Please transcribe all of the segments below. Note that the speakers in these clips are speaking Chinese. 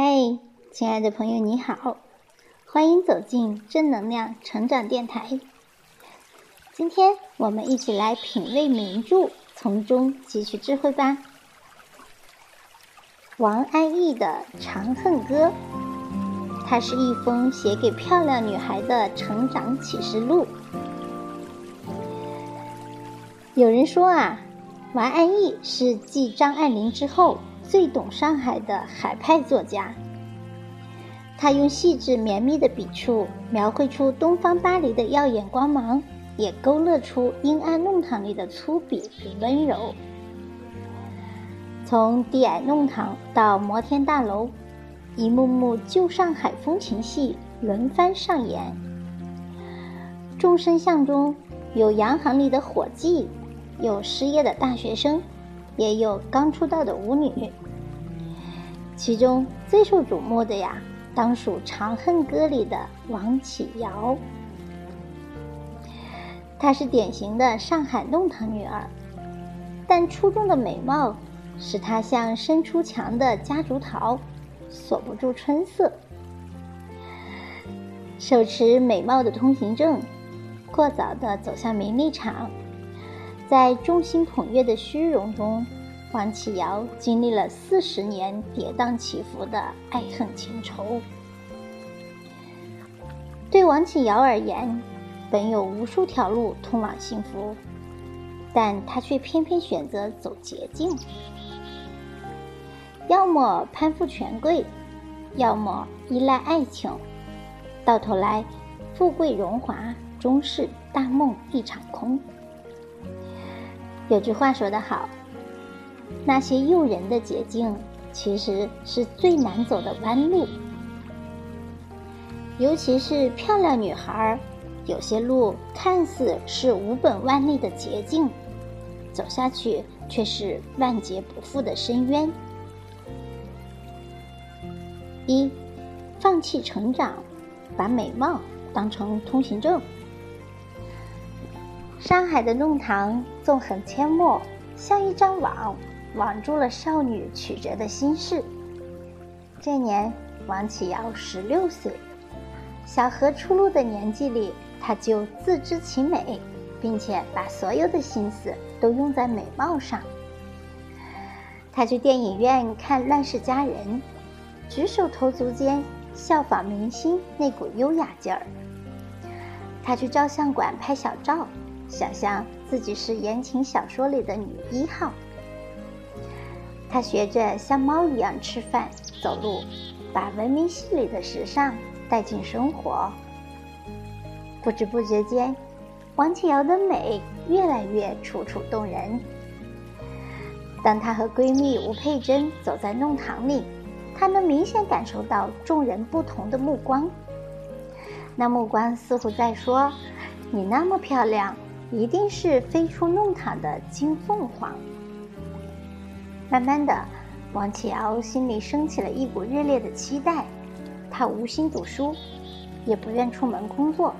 嘿，亲爱的朋友，你好，欢迎走进正能量成长电台。今天我们一起来品味名著，从中汲取智慧吧。王安忆的《长恨歌》，它是一封写给漂亮女孩的成长启示录。有人说啊，王安忆是继张爱玲之后。最懂上海的海派作家，他用细致绵密的笔触描绘出东方巴黎的耀眼光芒，也勾勒出阴暗弄堂里的粗鄙与温柔。从低矮弄堂到摩天大楼，一幕幕旧上海风情戏轮番上演。众生相中有洋行里的伙计，有失业的大学生。也有刚出道的舞女，其中最受瞩目的呀，当属《长恨歌》里的王启尧。她是典型的上海弄堂女儿，但出众的美貌使她像伸出墙的夹竹桃，锁不住春色。手持美貌的通行证，过早的走向名利场。在众星捧月的虚荣中，王启尧经历了四十年跌宕起伏的爱恨情仇。对王启尧而言，本有无数条路通往幸福，但他却偏偏选择走捷径，要么攀附权贵，要么依赖爱情，到头来，富贵荣华终是大梦一场空。有句话说得好，那些诱人的捷径，其实是最难走的弯路。尤其是漂亮女孩儿，有些路看似是无本万利的捷径，走下去却是万劫不复的深渊。一，放弃成长，把美貌当成通行证。上海的弄堂纵横阡陌，像一张网，网住了少女曲折的心事。这年，王启尧十六岁，小河初露的年纪里，他就自知其美，并且把所有的心思都用在美貌上。他去电影院看《乱世佳人》，举手投足间效仿明星那股优雅劲儿。他去照相馆拍小照。想象自己是言情小说里的女一号，她学着像猫一样吃饭、走路，把文明戏里的时尚带进生活。不知不觉间，王启尧的美越来越楚楚动人。当她和闺蜜吴佩珍走在弄堂里，她能明显感受到众人不同的目光。那目光似乎在说：“你那么漂亮。”一定是飞出弄堂的金凤凰。慢慢的，王启尧心里升起了一股热烈的期待。他无心读书，也不愿出门工作，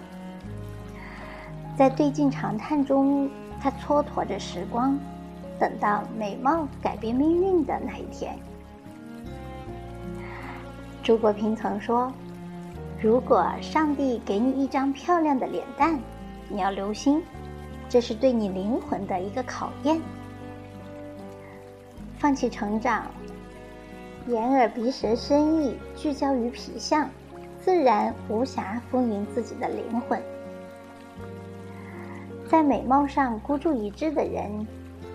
在对镜长叹中，他蹉跎着时光，等到美貌改变命运的那一天。朱国平曾说：“如果上帝给你一张漂亮的脸蛋，你要留心。”这是对你灵魂的一个考验。放弃成长，眼耳鼻舌身意聚焦于皮相，自然无暇丰盈自己的灵魂。在美貌上孤注一掷的人，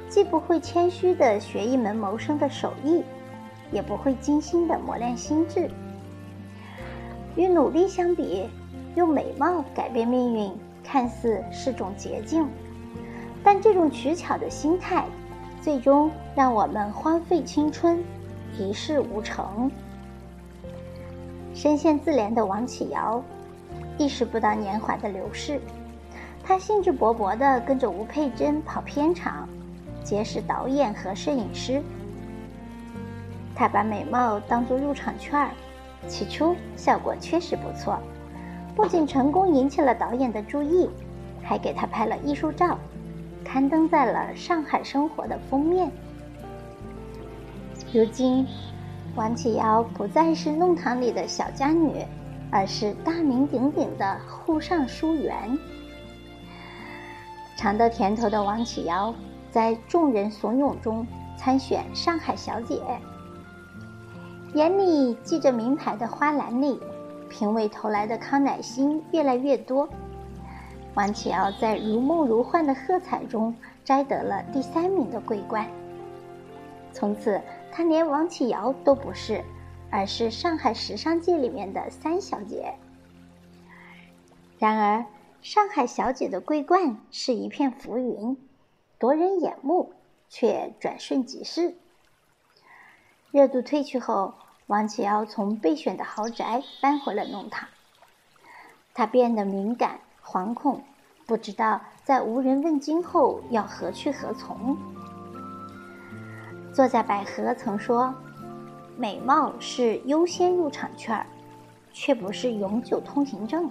既不会谦虚的学一门谋生的手艺，也不会精心的磨练心智。与努力相比，用美貌改变命运。看似是种捷径，但这种取巧的心态，最终让我们荒废青春，一事无成。深陷自怜的王启尧，意识不到年华的流逝，他兴致勃勃地跟着吴佩珍跑片场，结识导演和摄影师。他把美貌当作入场券儿，起初效果确实不错。不仅成功引起了导演的注意，还给他拍了艺术照，刊登在了《上海生活》的封面。如今，王启尧不再是弄堂里的小家女，而是大名鼎鼎的沪上书媛。尝到甜头的王启尧，在众人怂恿中参选上海小姐。眼里系着名牌的花篮里，评委投来的康乃馨越来越多。王启尧在如梦如幻的喝彩中摘得了第三名的桂冠。从此，她连王启尧都不是，而是上海时尚界里面的三小姐。然而，上海小姐的桂冠是一片浮云，夺人眼目，却转瞬即逝。热度退去后，王启尧从备选的豪宅搬回了弄堂。他变得敏感、惶恐，不知道在无人问津后要何去何从。作家百合曾说：“美貌是优先入场券，却不是永久通行证。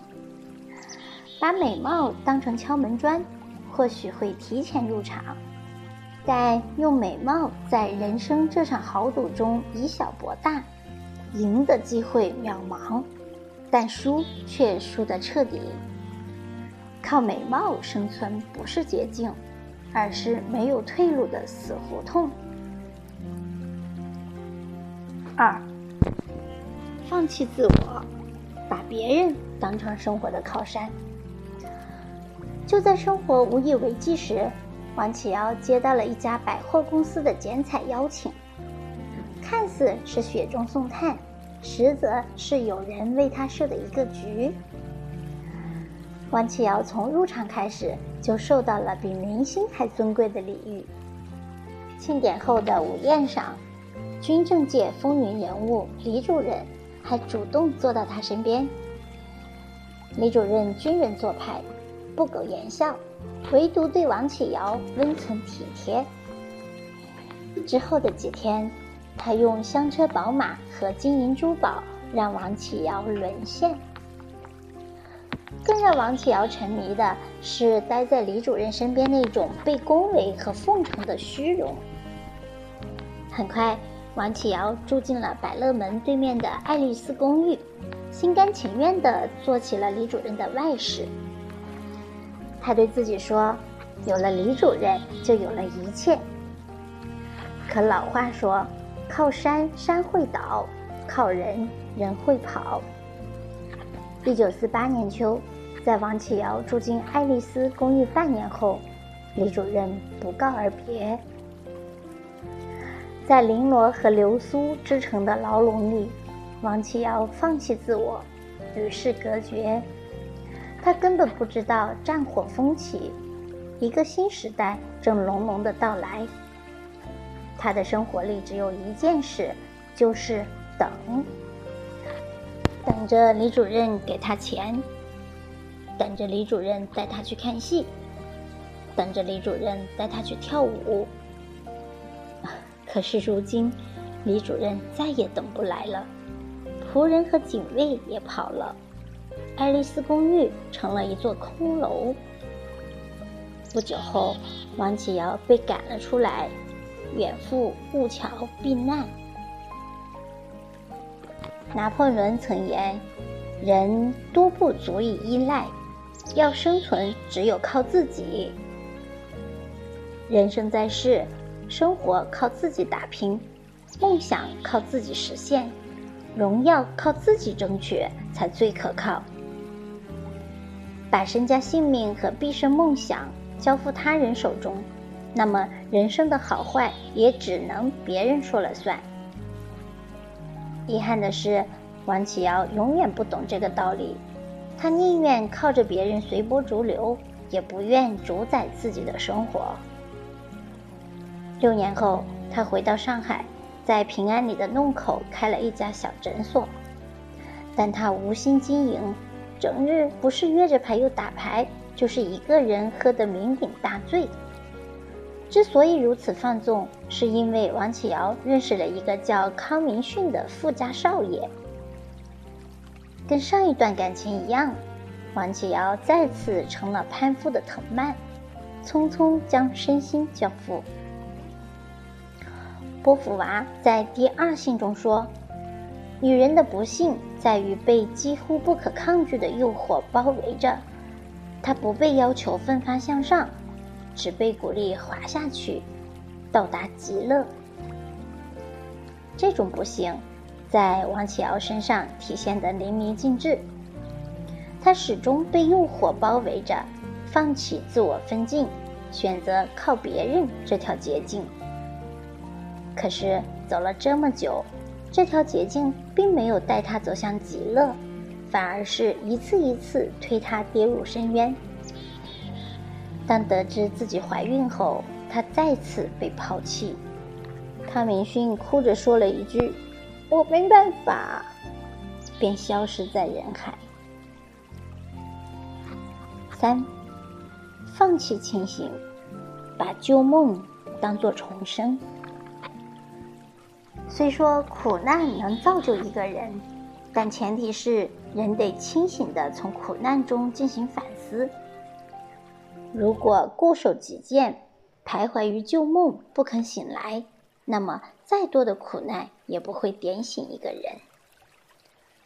把美貌当成敲门砖，或许会提前入场。”但用美貌在人生这场豪赌中以小博大，赢的机会渺茫，但输却输得彻底。靠美貌生存不是捷径，而是没有退路的死胡同。二，放弃自我，把别人当成生活的靠山。就在生活无以为继时。王启尧接到了一家百货公司的剪彩邀请，看似是雪中送炭，实则是有人为他设的一个局。王启尧从入场开始就受到了比明星还尊贵的礼遇。庆典后的午宴上，军政界风云人物李主任还主动坐到他身边。李主任军人做派，不苟言笑。唯独对王启尧温存体贴。之后的几天，他用香车宝马和金银珠宝让王启尧沦陷。更让王启尧沉迷的是待在李主任身边那种被恭维和奉承的虚荣。很快，王启尧住进了百乐门对面的爱丽丝公寓，心甘情愿地做起了李主任的外室。他对自己说：“有了李主任，就有了一切。”可老话说：“靠山山会倒，靠人人会跑。”一九四八年秋，在王启尧住进爱丽丝公寓半年后，李主任不告而别。在绫罗和流苏织成的牢笼里，王启尧放弃自我，与世隔绝。他根本不知道战火风起，一个新时代正隆隆的到来。他的生活里只有一件事，就是等，等着李主任给他钱，等着李主任带他去看戏，等着李主任带他去跳舞。可是如今，李主任再也等不来了，仆人和警卫也跑了。爱丽丝公寓成了一座空楼。不久后，王启尧被赶了出来，远赴雾桥避难。拿破仑曾言：“人多不足以依赖，要生存只有靠自己。人生在世，生活靠自己打拼，梦想靠自己实现，荣耀靠自己争取，才最可靠。”把身家性命和毕生梦想交付他人手中，那么人生的好坏也只能别人说了算。遗憾的是，王启尧永远不懂这个道理，他宁愿靠着别人随波逐流，也不愿主宰自己的生活。六年后，他回到上海，在平安里的弄口开了一家小诊所，但他无心经营。整日不是约着牌友打牌，就是一个人喝得酩酊大醉。之所以如此放纵，是因为王启尧认识了一个叫康明训的富家少爷。跟上一段感情一样，王启尧再次成了攀附的藤蔓，匆匆将身心交付。波伏娃在《第二信》中说：“女人的不幸在于被几乎不可抗拒的诱惑包围着，她不被要求奋发向上，只被鼓励滑下去，到达极乐。”这种不幸，在王启尧身上体现得淋漓尽致。他始终被诱惑包围着，放弃自我分进，选择靠别人这条捷径。可是走了这么久，这条捷径并没有带他走向极乐，反而是一次一次推他跌入深渊。当得知自己怀孕后，他再次被抛弃。汤明勋哭着说了一句：“我没办法”，便消失在人海。三，放弃清醒，把旧梦当作重生。虽说苦难能造就一个人，但前提是人得清醒的从苦难中进行反思。如果固守己见，徘徊于旧梦不肯醒来，那么再多的苦难也不会点醒一个人。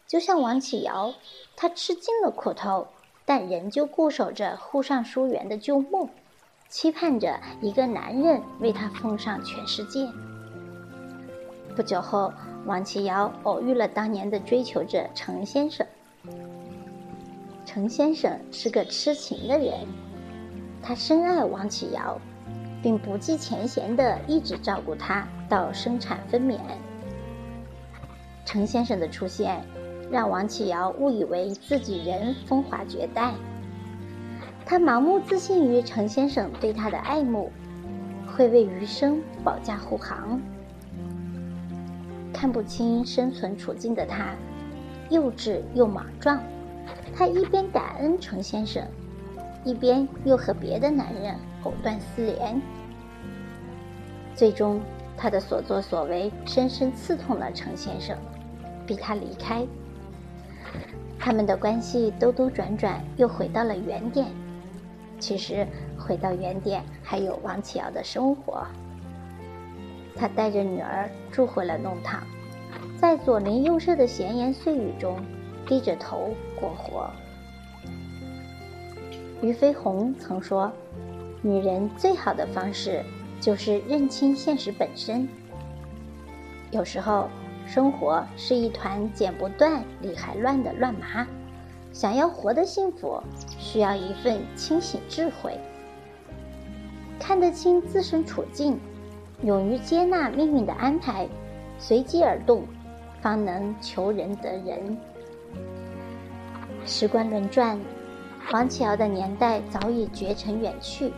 就像王启尧，他吃尽了苦头。但仍旧固守着沪上书园的旧梦，期盼着一个男人为他奉上全世界。不久后，王启尧偶遇了当年的追求者程先生。程先生是个痴情的人，他深爱王启尧，并不计前嫌地一直照顾他到生产分娩。程先生的出现。让王启尧误以为自己人风华绝代，他盲目自信于程先生对他的爱慕，会为余生保驾护航。看不清生存处境的他，幼稚又莽撞。他一边感恩程先生，一边又和别的男人藕断丝连。最终，他的所作所为深深刺痛了程先生，逼他离开。他们的关系兜兜转转，又回到了原点。其实，回到原点还有王启尧的生活。他带着女儿住回了弄堂，在左邻右舍的闲言碎语中，低着头过活。俞飞鸿曾说：“女人最好的方式，就是认清现实本身。”有时候。生活是一团剪不断、理还乱的乱麻。想要活得幸福，需要一份清醒智慧，看得清自身处境，勇于接纳命运的安排，随机而动，方能求人得人。时光轮转，王启尧的年代早已绝尘远去，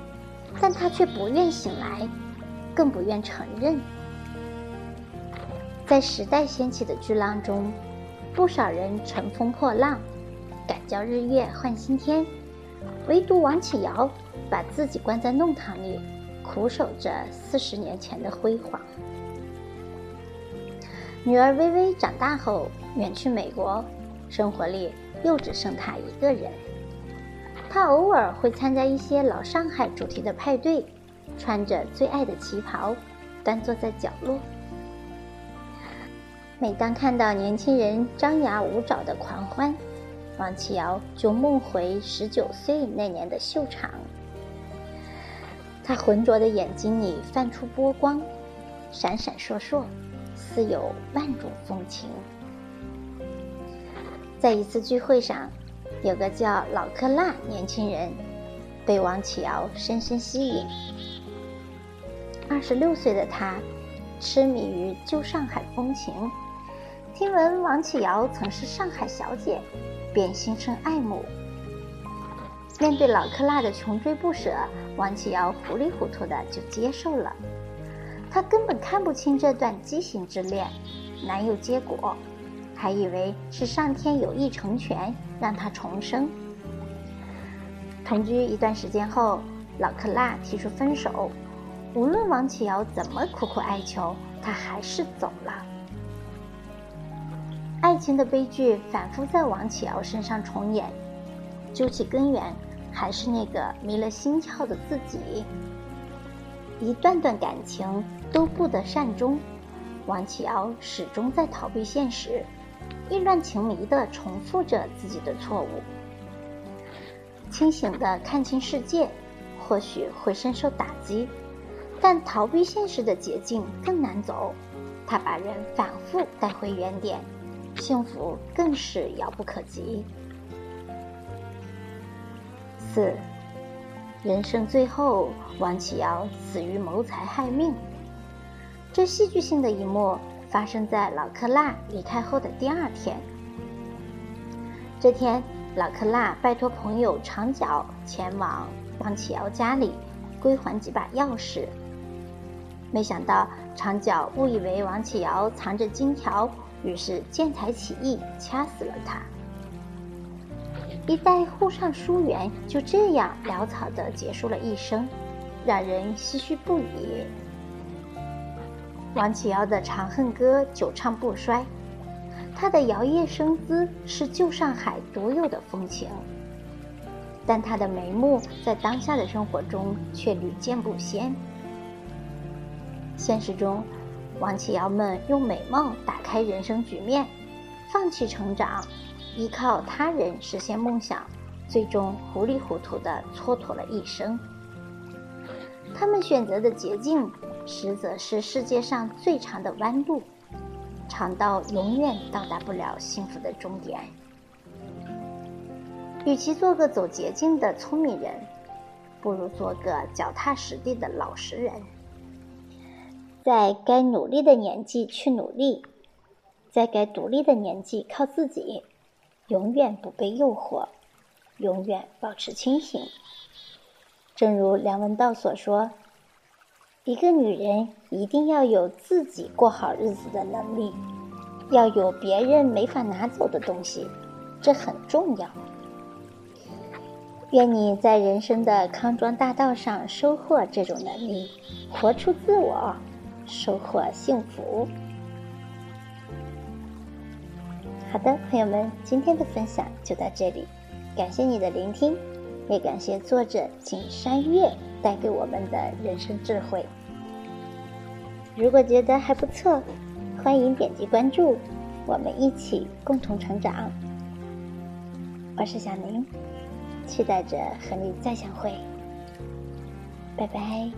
但他却不愿醒来，更不愿承认。在时代掀起的巨浪中，不少人乘风破浪，敢叫日月换新天，唯独王启尧把自己关在弄堂里，苦守着四十年前的辉煌。女儿微微长大后远去美国，生活里又只剩他一个人。他偶尔会参加一些老上海主题的派对，穿着最爱的旗袍，端坐在角落。每当看到年轻人张牙舞爪的狂欢，王启尧就梦回十九岁那年的秀场。他浑浊的眼睛里泛出波光，闪闪烁烁，似有万种风情。在一次聚会上，有个叫老克辣年轻人被王启尧深深吸引。二十六岁的他，痴迷于旧上海风情。听闻王启尧曾是上海小姐，便心生爱慕。面对老克拉的穷追不舍，王启尧糊里糊涂的就接受了。他根本看不清这段畸形之恋，难有结果，还以为是上天有意成全，让他重生。同居一段时间后，老克拉提出分手，无论王启尧怎么苦苦哀求，他还是走了。爱情的悲剧反复在王启尧身上重演，究其根源，还是那个迷了心窍的自己。一段段感情都不得善终，王启尧始终在逃避现实，意乱情迷地重复着自己的错误。清醒地看清世界，或许会深受打击，但逃避现实的捷径更难走，它把人反复带回原点，幸福更是遥不可及。四。人生最后，王启尧死于谋财害命。这戏剧性的一幕发生在老克纳离开后的第二天。这天，老克纳拜托朋友长脚前往王启尧家里归还几把钥匙。没想到长脚误以为王启尧藏着金条，于是见财起意，掐死了他。一代沪上书员就这样潦草地结束了一生，让人唏嘘不已。王启尧的《长恨歌》久唱不衰，他的摇曳生姿是旧上海独有的风情，但他的眉目在当下的生活中却屡见不鲜。现实中，王启尧们用美梦打开人生局面，放弃成长。依靠他人实现梦想，最终糊里糊涂地蹉跎了一生。他们选择的捷径，实则是世界上最长的弯路，长到永远到达不了幸福的终点。与其做个走捷径的聪明人，不如做个脚踏实地的老实人。在该努力的年纪去努力，在该独立的年纪靠自己。永远不被诱惑，永远保持清醒。正如梁文道所说：“一个女人一定要有自己过好日子的能力，要有别人没法拿走的东西，这很重要。”愿你在人生的康庄大道上收获这种能力，活出自我，收获幸福。好的，朋友们，今天的分享就到这里，感谢你的聆听，也感谢作者景山月带给我们的人生智慧。如果觉得还不错欢迎点击关注我们一起共同成长。我是小宁期待着和你再相会。拜拜。